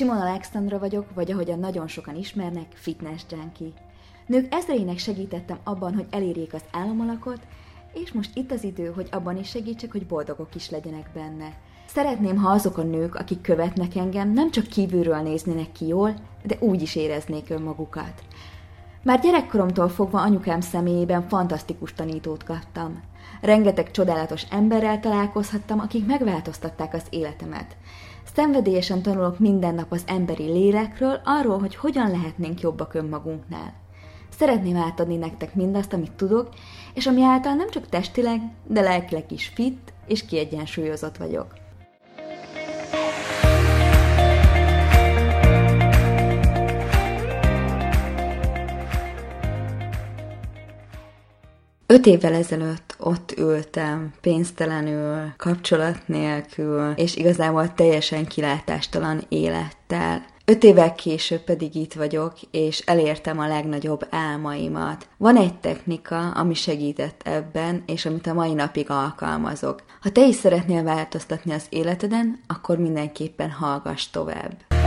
Simon Alexandra vagyok, vagy ahogyan nagyon sokan ismernek, fitness junkie. Nők ezreinek segítettem abban, hogy elérjék az álomalakot, és most itt az idő, hogy abban is segítsek, hogy boldogok is legyenek benne. Szeretném, ha azok a nők, akik követnek engem, nem csak kívülről néznének ki jól, de úgy is éreznék önmagukat. Már gyerekkoromtól fogva anyukám személyében fantasztikus tanítót kaptam. Rengeteg csodálatos emberrel találkozhattam, akik megváltoztatták az életemet. Szenvedélyesen tanulok minden nap az emberi lélekről, arról, hogy hogyan lehetnénk jobbak önmagunknál. Szeretném átadni nektek mindazt, amit tudok, és ami által nem csak testileg, de lelkileg is fit és kiegyensúlyozott vagyok. Öt évvel ezelőtt ott ültem, pénztelenül, kapcsolat nélkül, és igazából teljesen kilátástalan élettel. Öt évvel később pedig itt vagyok, és elértem a legnagyobb álmaimat. Van egy technika, ami segített ebben, és amit a mai napig alkalmazok. Ha te is szeretnél változtatni az életeden, akkor mindenképpen hallgass tovább.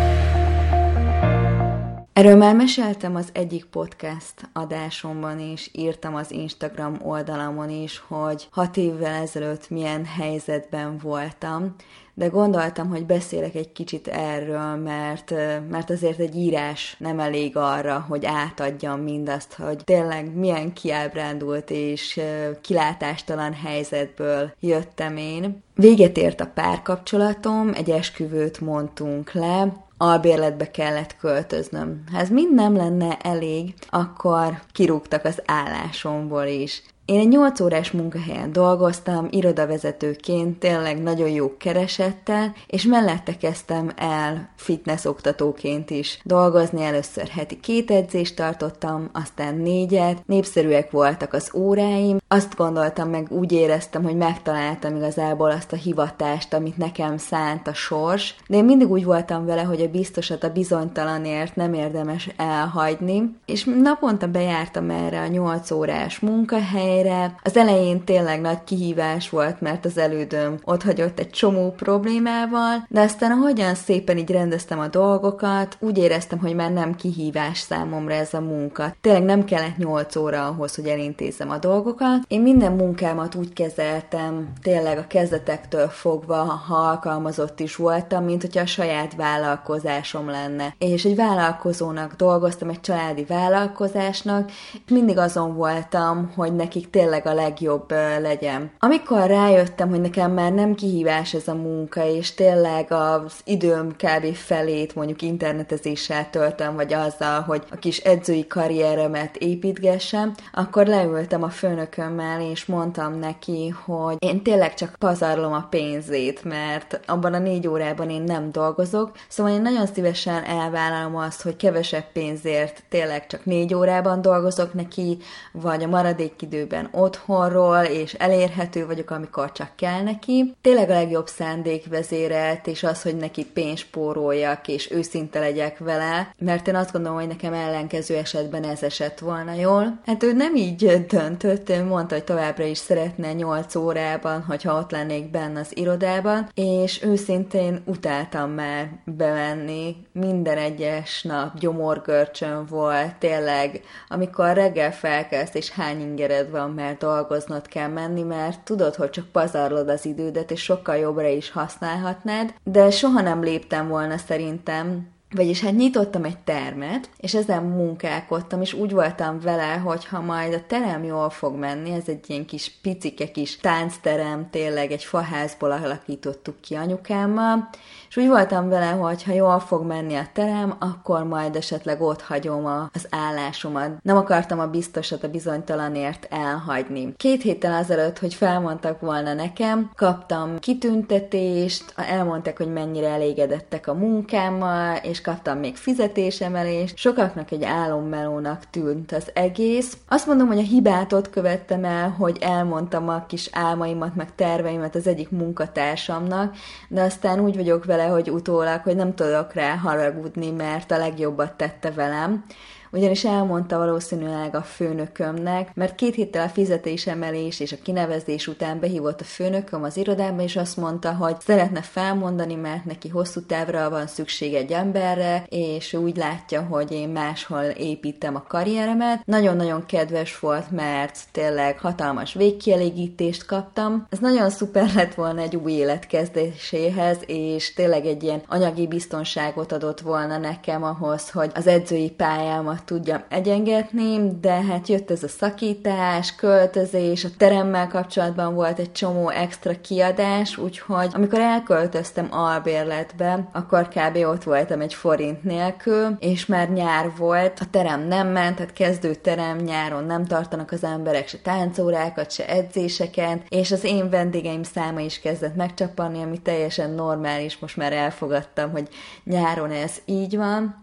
Erről már meséltem az egyik podcast adásomban is, írtam az Instagram oldalamon is, hogy hat évvel ezelőtt milyen helyzetben voltam, de gondoltam, hogy beszélek egy kicsit erről, mert, mert azért egy írás nem elég arra, hogy átadjam mindazt, hogy tényleg milyen kiábrándult és kilátástalan helyzetből jöttem én. Véget ért a párkapcsolatom, egy esküvőt mondtunk le, albérletbe kellett költöznöm. Ha ez mind nem lenne elég, akkor kirúgtak az állásomból is. Én egy 8 órás munkahelyen dolgoztam, irodavezetőként, tényleg nagyon jó keresettel, és mellette kezdtem el fitness oktatóként is dolgozni. Először heti két edzést tartottam, aztán négyet, népszerűek voltak az óráim. Azt gondoltam meg, úgy éreztem, hogy megtaláltam igazából azt a hivatást, amit nekem szánt a sors, de én mindig úgy voltam vele, hogy a biztosat a bizonytalanért nem érdemes elhagyni, és naponta bejártam erre a 8 órás munkahely, helyre. Az elején tényleg nagy kihívás volt, mert az elődöm ott hagyott egy csomó problémával, de aztán ahogyan szépen így rendeztem a dolgokat, úgy éreztem, hogy már nem kihívás számomra ez a munka. Tényleg nem kellett 8 óra ahhoz, hogy elintézzem a dolgokat. Én minden munkámat úgy kezeltem, tényleg a kezdetektől fogva, ha alkalmazott is voltam, mint hogyha a saját vállalkozásom lenne. És egy vállalkozónak dolgoztam, egy családi vállalkozásnak, mindig azon voltam, hogy neki akik tényleg a legjobb legyen. Amikor rájöttem, hogy nekem már nem kihívás ez a munka, és tényleg az időm kb. felét mondjuk internetezéssel töltöm, vagy azzal, hogy a kis edzői karrieremet építgessem, akkor leültem a főnökömmel, és mondtam neki, hogy én tényleg csak pazarlom a pénzét, mert abban a négy órában én nem dolgozok, szóval én nagyon szívesen elvállalom azt, hogy kevesebb pénzért tényleg csak négy órában dolgozok neki, vagy a maradék időben otthonról, és elérhető vagyok, amikor csak kell neki. Tényleg a legjobb szándék vezérelt, és az, hogy neki pénzt spóroljak, és őszinte legyek vele, mert én azt gondolom, hogy nekem ellenkező esetben ez esett volna jól. Hát ő nem így döntött, ő mondta, hogy továbbra is szeretne 8 órában, hogyha ott lennék benne az irodában, és őszintén utáltam már bemenni. Minden egyes nap gyomorgörcsön volt, tényleg, amikor reggel felkelsz, és hány ingered van, mert dolgoznod kell menni, mert tudod, hogy csak pazarlod az idődet, és sokkal jobbra is használhatnád, de soha nem léptem volna szerintem vagyis hát nyitottam egy termet, és ezen munkálkodtam, és úgy voltam vele, hogy ha majd a terem jól fog menni, ez egy ilyen kis picike kis táncterem, tényleg egy faházból alakítottuk ki anyukámmal, és úgy voltam vele, hogy ha jól fog menni a terem, akkor majd esetleg ott hagyom a, az állásomat. Nem akartam a biztosat a bizonytalanért elhagyni. Két héttel azelőtt, hogy felmondtak volna nekem, kaptam kitüntetést, elmondták, hogy mennyire elégedettek a munkámmal, és kaptam még fizetésemelést. Sokaknak egy álommelónak tűnt az egész. Azt mondom, hogy a hibát ott követtem el, hogy elmondtam a kis álmaimat, meg terveimet az egyik munkatársamnak, de aztán úgy vagyok vele, hogy utólag, hogy nem tudok rá haragudni, mert a legjobbat tette velem. Ugyanis elmondta valószínűleg a főnökömnek, mert két héttel a fizetésemelés és a kinevezés után behívott a főnököm az irodába, és azt mondta, hogy szeretne felmondani, mert neki hosszú távra van szükség egy emberre, és úgy látja, hogy én máshol építem a karrieremet. Nagyon-nagyon kedves volt, mert tényleg hatalmas végkielégítést kaptam. Ez nagyon szuper lett volna egy új élet kezdéséhez, és tényleg egy ilyen anyagi biztonságot adott volna nekem ahhoz, hogy az edzői pályámat tudjam egyengetni, de hát jött ez a szakítás, költözés, a teremmel kapcsolatban volt egy csomó extra kiadás, úgyhogy amikor elköltöztem albérletbe, akkor kb. ott voltam egy forint nélkül, és már nyár volt, a terem nem ment, tehát kezdő terem, nyáron nem tartanak az emberek se táncórákat, se edzéseken, és az én vendégeim száma is kezdett megcsappanni, ami teljesen normális, most már elfogadtam, hogy nyáron ez így van.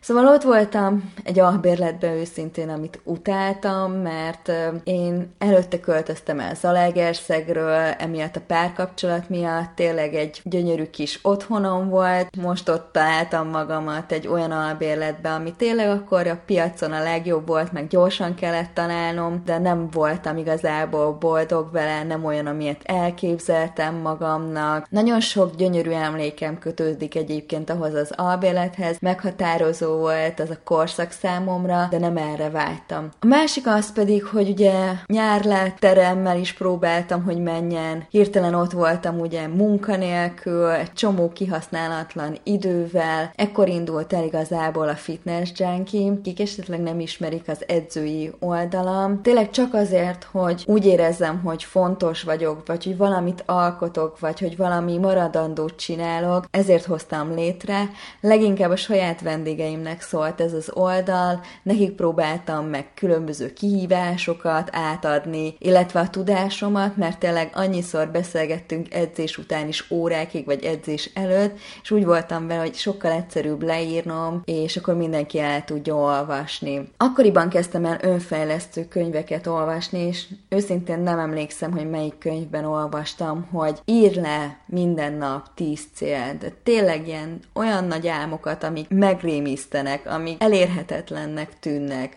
Szóval ott voltam egy albérletben őszintén, amit utáltam, mert én előtte költöztem el Zalaegerszegről, emiatt a párkapcsolat miatt tényleg egy gyönyörű kis otthonom volt, most ott találtam magamat egy olyan albérletbe, ami tényleg akkor a piacon a legjobb volt, meg gyorsan kellett találnom, de nem voltam igazából boldog vele, nem olyan, amilyet elképzeltem magamnak. Nagyon sok gyönyörű emlékem kötődik egyébként ahhoz az albérlethez, meghatározó volt az a korszak számomra, de nem erre vágytam. A másik az pedig, hogy ugye nyár lett, teremmel is próbáltam, hogy menjen. Hirtelen ott voltam ugye munkanélkül, egy csomó kihasználatlan idővel. Ekkor indult el igazából a fitness junkie, kik esetleg nem ismerik az edzői oldalam. Tényleg csak azért, hogy úgy érezzem, hogy fontos vagyok, vagy hogy valamit alkotok, vagy hogy valami maradandót csinálok, ezért hoztam létre. Leginkább a saját vendégeim vendégeimnek szólt ez az oldal, nekik próbáltam meg különböző kihívásokat átadni, illetve a tudásomat, mert tényleg annyiszor beszélgettünk edzés után is órákig, vagy edzés előtt, és úgy voltam vele, hogy sokkal egyszerűbb leírnom, és akkor mindenki el tudja olvasni. Akkoriban kezdtem el önfejlesztő könyveket olvasni, és őszintén nem emlékszem, hogy melyik könyvben olvastam, hogy ír le minden nap tíz célt. Tényleg ilyen olyan nagy álmokat, amik megrémisztenek tetszenek, amik elérhetetlennek tűnnek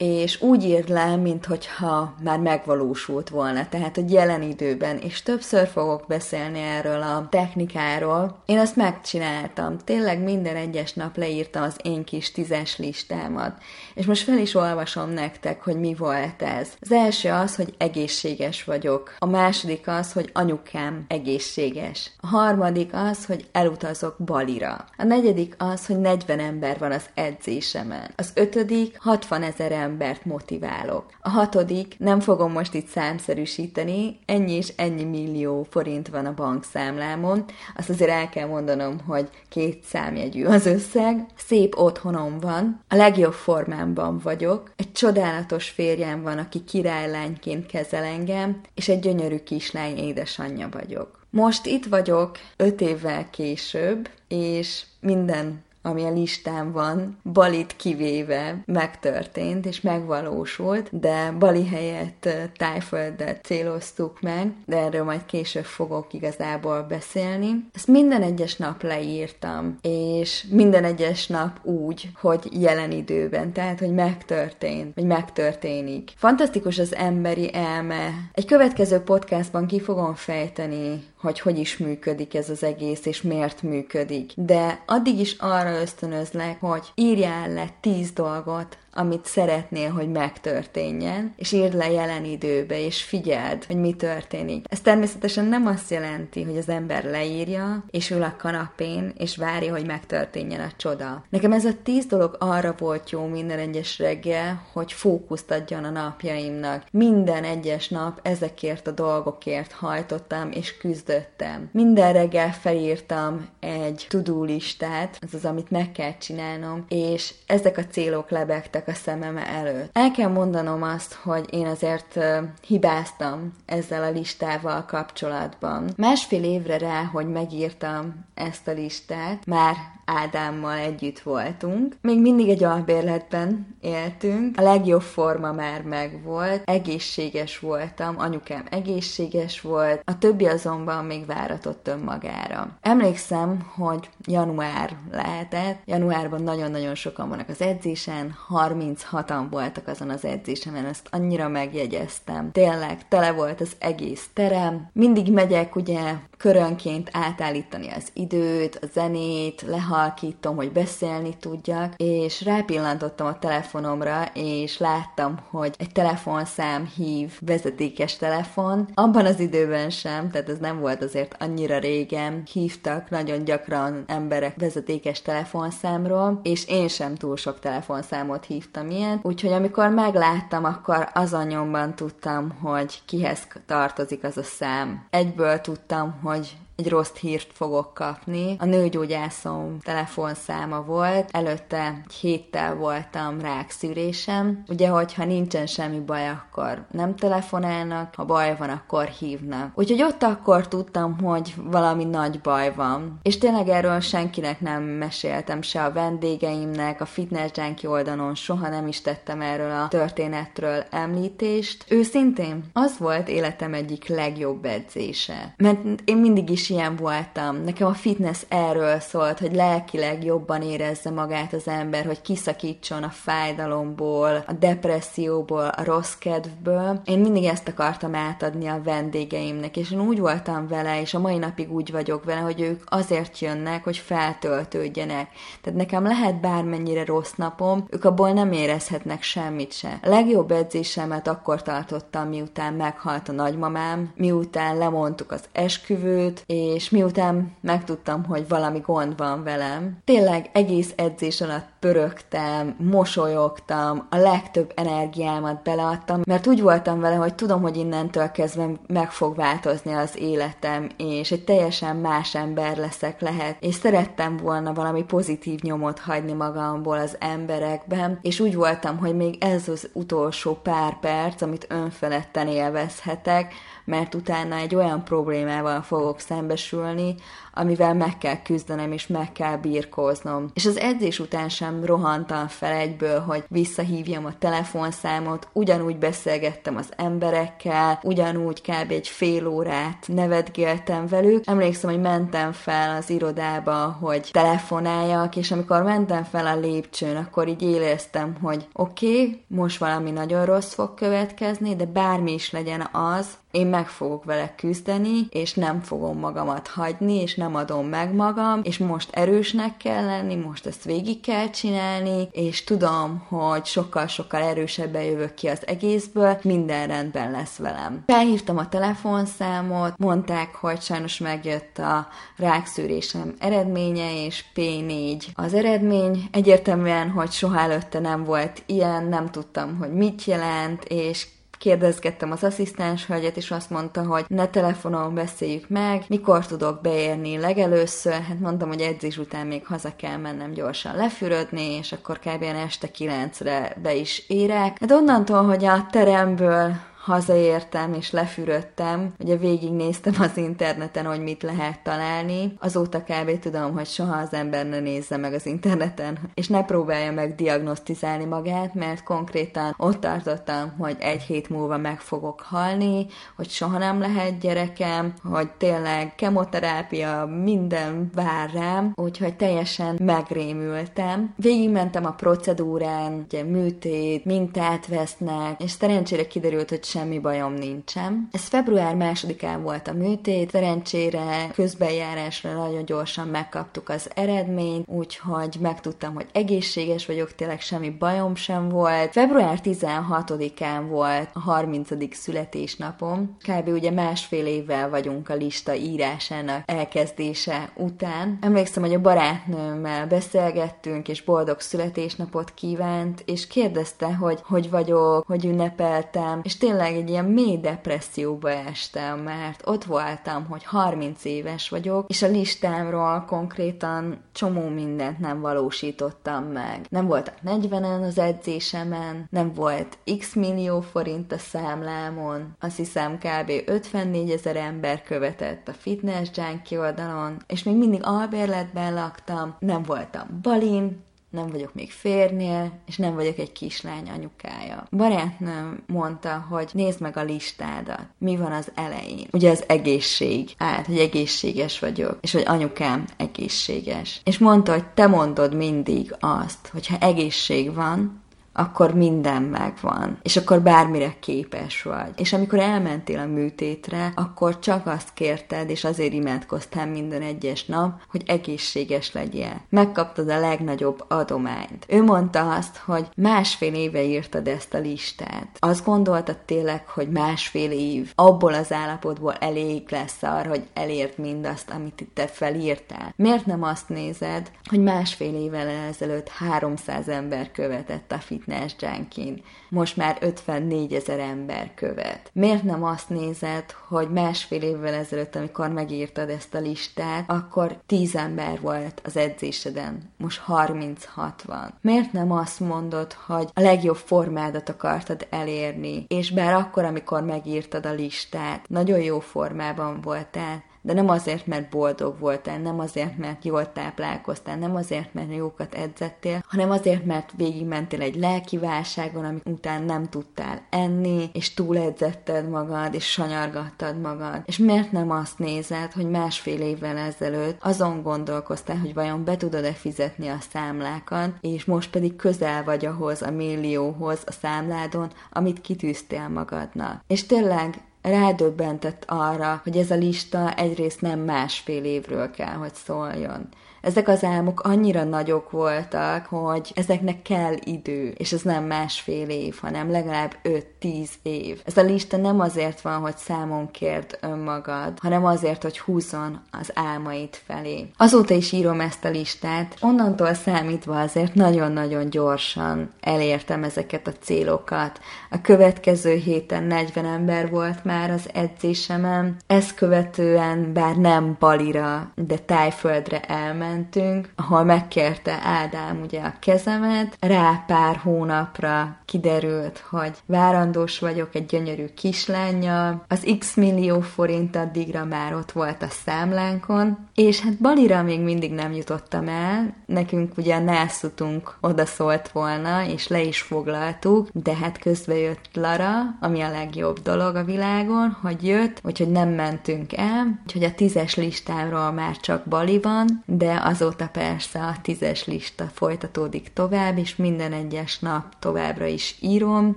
és úgy írd le, mintha már megvalósult volna, tehát hogy jelen időben, és többször fogok beszélni erről a technikáról. Én azt megcsináltam, tényleg minden egyes nap leírtam az én kis tízes listámat, és most fel is olvasom nektek, hogy mi volt ez. Az első az, hogy egészséges vagyok. A második az, hogy anyukám egészséges. A harmadik az, hogy elutazok Balira. A negyedik az, hogy 40 ember van az edzésemen. Az ötödik, 60 ezer embert motiválok. A hatodik, nem fogom most itt számszerűsíteni, ennyi és ennyi millió forint van a bankszámlámon. Azt azért el kell mondanom, hogy két számjegyű az összeg. Szép otthonom van, a legjobb formámban vagyok, egy csodálatos férjem van, aki királylányként kezel engem, és egy gyönyörű kislány édesanyja vagyok. Most itt vagyok öt évvel később, és minden ami a listán van, Balit kivéve megtörtént és megvalósult, de Bali helyett Tájföldet céloztuk meg, de erről majd később fogok igazából beszélni. Ezt minden egyes nap leírtam, és minden egyes nap úgy, hogy jelen időben, tehát, hogy megtörtént, vagy megtörténik. Fantasztikus az emberi elme. Egy következő podcastban ki fogom fejteni, hogy hogy is működik ez az egész, és miért működik. De addig is arra ösztönözlek, hogy írjál le tíz dolgot, amit szeretnél, hogy megtörténjen, és írd le jelen időbe, és figyeld, hogy mi történik. Ez természetesen nem azt jelenti, hogy az ember leírja, és ül a kanapén, és várja, hogy megtörténjen a csoda. Nekem ez a tíz dolog arra volt jó minden egyes reggel, hogy fókuszt adjon a napjaimnak. Minden egyes nap ezekért a dolgokért hajtottam, és küzdöttem. Minden reggel felírtam egy to-do listát, ez az, amit meg kell csinálnom, és ezek a célok lebegtek a szemem előtt. El kell mondanom azt, hogy én azért hibáztam ezzel a listával kapcsolatban. Másfél évre rá, hogy megírtam ezt a listát, már Ádámmal együtt voltunk. Még mindig egy albérletben éltünk. A legjobb forma már megvolt, egészséges voltam, anyukám egészséges volt, a többi azonban még váratott önmagára. Emlékszem, hogy január lehetett, januárban nagyon-nagyon sokan vannak az edzésen, 36-an voltak azon az edzésemen, ezt annyira megjegyeztem. Tényleg tele volt az egész terem, mindig megyek ugye körönként átállítani az időt, a zenét, lehalkítom, hogy beszélni tudjak, és rápillantottam a telefonomra, és láttam, hogy egy telefonszám hív vezetékes telefon. Abban az időben sem, tehát ez nem volt azért annyira régen, hívtak nagyon gyakran emberek vezetékes telefonszámról, és én sem túl sok telefonszámot hívtam ilyen, úgyhogy amikor megláttam, akkor azon tudtam, hogy kihez tartozik az a szám. Egyből tudtam, hogy egy rossz hírt fogok kapni. A nőgyógyászom telefonszáma volt, előtte egy héttel voltam rákszűrésem. Ugye, hogyha nincsen semmi baj, akkor nem telefonálnak, ha baj van, akkor hívnak. Úgyhogy ott akkor tudtam, hogy valami nagy baj van. És tényleg erről senkinek nem meséltem, se a vendégeimnek, a fitness junkie oldalon soha nem is tettem erről a történetről említést. Őszintén, az volt életem egyik legjobb edzése. Mert én mindig is ilyen voltam. Nekem a fitness erről szólt, hogy lelkileg jobban érezze magát az ember, hogy kiszakítson a fájdalomból, a depresszióból, a rossz kedvből. Én mindig ezt akartam átadni a vendégeimnek, és én úgy voltam vele, és a mai napig úgy vagyok vele, hogy ők azért jönnek, hogy feltöltődjenek. Tehát nekem lehet bármennyire rossz napom, ők abból nem érezhetnek semmit se. A legjobb edzésemet akkor tartottam, miután meghalt a nagymamám, miután lemondtuk az esküvőt, és miután megtudtam, hogy valami gond van velem, tényleg egész edzés alatt pörögtem, mosolyogtam, a legtöbb energiámat beleadtam, mert úgy voltam vele, hogy tudom, hogy innentől kezdve meg fog változni az életem, és egy teljesen más ember leszek lehet, és szerettem volna valami pozitív nyomot hagyni magamból az emberekben, és úgy voltam, hogy még ez az utolsó pár perc, amit önfeledten élvezhetek, mert utána egy olyan problémával fogok szembesülni, amivel meg kell küzdenem, és meg kell birkóznom. És az edzés után sem rohantam fel egyből, hogy visszahívjam a telefonszámot, ugyanúgy beszélgettem az emberekkel, ugyanúgy kb. egy fél órát nevetgéltem velük. Emlékszem, hogy mentem fel az irodába, hogy telefonáljak, és amikor mentem fel a lépcsőn, akkor így éreztem, hogy oké, okay, most valami nagyon rossz fog következni, de bármi is legyen az, én meg fogok vele küzdeni, és nem fogom magamat hagyni, és nem adom meg magam, és most erősnek kell lenni, most ezt végig kell csinálni, és tudom, hogy sokkal-sokkal erősebben jövök ki az egészből, minden rendben lesz velem. Felhívtam a telefonszámot, mondták, hogy sajnos megjött a rákszűrésem eredménye, és P4 az eredmény. Egyértelműen, hogy soha előtte nem volt ilyen, nem tudtam, hogy mit jelent, és kérdezgettem az asszisztens hölgyet, és azt mondta, hogy ne telefonon beszéljük meg, mikor tudok beérni legelőször, hát mondtam, hogy edzés után még haza kell mennem gyorsan lefürödni, és akkor kb. este kilencre be is érek. Hát onnantól, hogy a teremből hazaértem és lefürödtem, ugye végignéztem az interneten, hogy mit lehet találni. Azóta kb. tudom, hogy soha az ember ne nézze meg az interneten, és ne próbálja meg diagnosztizálni magát, mert konkrétan ott tartottam, hogy egy hét múlva meg fogok halni, hogy soha nem lehet gyerekem, hogy tényleg kemoterápia, minden vár rám, úgyhogy teljesen megrémültem. Végigmentem a procedúrán, ugye műtét, mintát vesznek, és szerencsére kiderült, hogy semmi bajom nincsen. Ez február másodikán volt a műtét, szerencsére közbenjárásra nagyon gyorsan megkaptuk az eredményt, úgyhogy megtudtam, hogy egészséges vagyok, tényleg semmi bajom sem volt. Február 16-án volt a 30. születésnapom, kb. ugye másfél évvel vagyunk a lista írásának elkezdése után. Emlékszem, hogy a barátnőmmel beszélgettünk, és boldog születésnapot kívánt, és kérdezte, hogy hogy vagyok, hogy ünnepeltem, és tényleg tényleg egy ilyen mély depresszióba estem, mert ott voltam, hogy 30 éves vagyok, és a listámról konkrétan csomó mindent nem valósítottam meg. Nem voltak 40-en az edzésemen, nem volt x millió forint a számlámon, azt hiszem kb. 54 ezer ember követett a fitness junkie oldalon, és még mindig albérletben laktam, nem voltam balin, nem vagyok még férnél, és nem vagyok egy kislány anyukája. Barátnőm mondta, hogy nézd meg a listádat, mi van az elején. Ugye az egészség, hát, hogy egészséges vagyok, és hogy anyukám egészséges. És mondta, hogy te mondod mindig azt, hogyha egészség van, akkor minden megvan, és akkor bármire képes vagy. És amikor elmentél a műtétre, akkor csak azt kérted, és azért imádkoztál minden egyes nap, hogy egészséges legyél. Megkaptad a legnagyobb adományt. Ő mondta azt, hogy másfél éve írtad ezt a listát. Azt gondoltad tényleg, hogy másfél év abból az állapotból elég lesz arra, hogy elért mindazt, amit itt te felírtál. Miért nem azt nézed, hogy másfél évvel ezelőtt 300 ember követett a fitness fitness junkin most már 54 ezer ember követ. Miért nem azt nézed, hogy másfél évvel ezelőtt, amikor megírtad ezt a listát, akkor 10 ember volt az edzéseden, most 36 van. Miért nem azt mondod, hogy a legjobb formádat akartad elérni, és bár akkor, amikor megírtad a listát, nagyon jó formában voltál, de nem azért, mert boldog voltál, nem azért, mert jól táplálkoztál, nem azért, mert jókat edzettél, hanem azért, mert végigmentél egy lelki válságon, ami után nem tudtál enni, és túledzetted magad, és sanyargattad magad. És miért nem azt nézed, hogy másfél évvel ezelőtt azon gondolkoztál, hogy vajon be tudod-e fizetni a számlákat, és most pedig közel vagy ahhoz a millióhoz a számládon, amit kitűztél magadnak. És tényleg rádöbbentett arra, hogy ez a lista egyrészt nem másfél évről kell, hogy szóljon. Ezek az álmok annyira nagyok voltak, hogy ezeknek kell idő, és ez nem másfél év, hanem legalább 5-10 év. Ez a lista nem azért van, hogy számon kért önmagad, hanem azért, hogy húzzon az álmait felé. Azóta is írom ezt a listát, onnantól számítva azért nagyon-nagyon gyorsan elértem ezeket a célokat. A következő héten 40 ember volt már az edzésemen, ezt követően, bár nem Balira, de Tájföldre elment, mentünk, ahol megkérte Ádám ugye a kezemet, rá pár hónapra kiderült, hogy várandós vagyok egy gyönyörű kislányjal, az x millió forint addigra már ott volt a számlánkon, és hát Balira még mindig nem jutottam el, nekünk ugye a nászutunk odaszólt volna, és le is foglaltuk, de hát közbe jött Lara, ami a legjobb dolog a világon, hogy jött, úgyhogy nem mentünk el, úgyhogy a tízes listámról már csak Bali van, de azóta persze a tízes lista folytatódik tovább, és minden egyes nap továbbra is írom,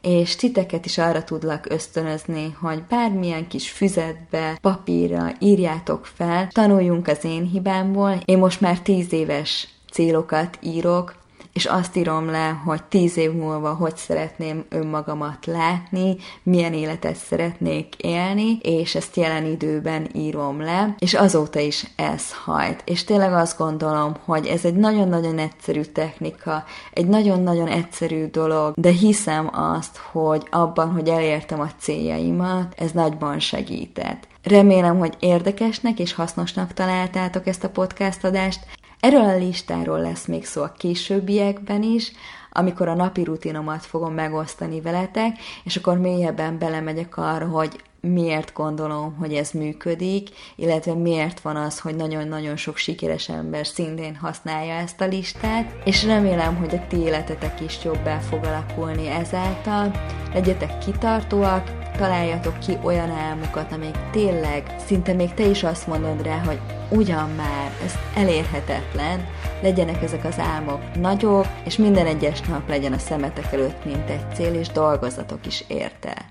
és titeket is arra tudlak ösztönözni, hogy bármilyen kis füzetbe, papírra írjátok fel, tanuljunk az én hibámból. Én most már tíz éves célokat írok, és azt írom le, hogy tíz év múlva hogy szeretném önmagamat látni, milyen életet szeretnék élni, és ezt jelen időben írom le, és azóta is ez hajt. És tényleg azt gondolom, hogy ez egy nagyon-nagyon egyszerű technika, egy nagyon-nagyon egyszerű dolog, de hiszem azt, hogy abban, hogy elértem a céljaimat, ez nagyban segített. Remélem, hogy érdekesnek és hasznosnak találtátok ezt a podcast adást. Erről a listáról lesz még szó a későbbiekben is, amikor a napi rutinomat fogom megosztani veletek, és akkor mélyebben belemegyek arra, hogy miért gondolom, hogy ez működik, illetve miért van az, hogy nagyon-nagyon sok sikeres ember szintén használja ezt a listát, és remélem, hogy a ti életetek is jobbá fog alakulni ezáltal. Legyetek kitartóak, találjatok ki olyan álmokat, amik tényleg szinte még te is azt mondod rá, hogy ugyan már, ez elérhetetlen, legyenek ezek az álmok nagyok, és minden egyes nap legyen a szemetek előtt, mint egy cél, és dolgozatok is érte.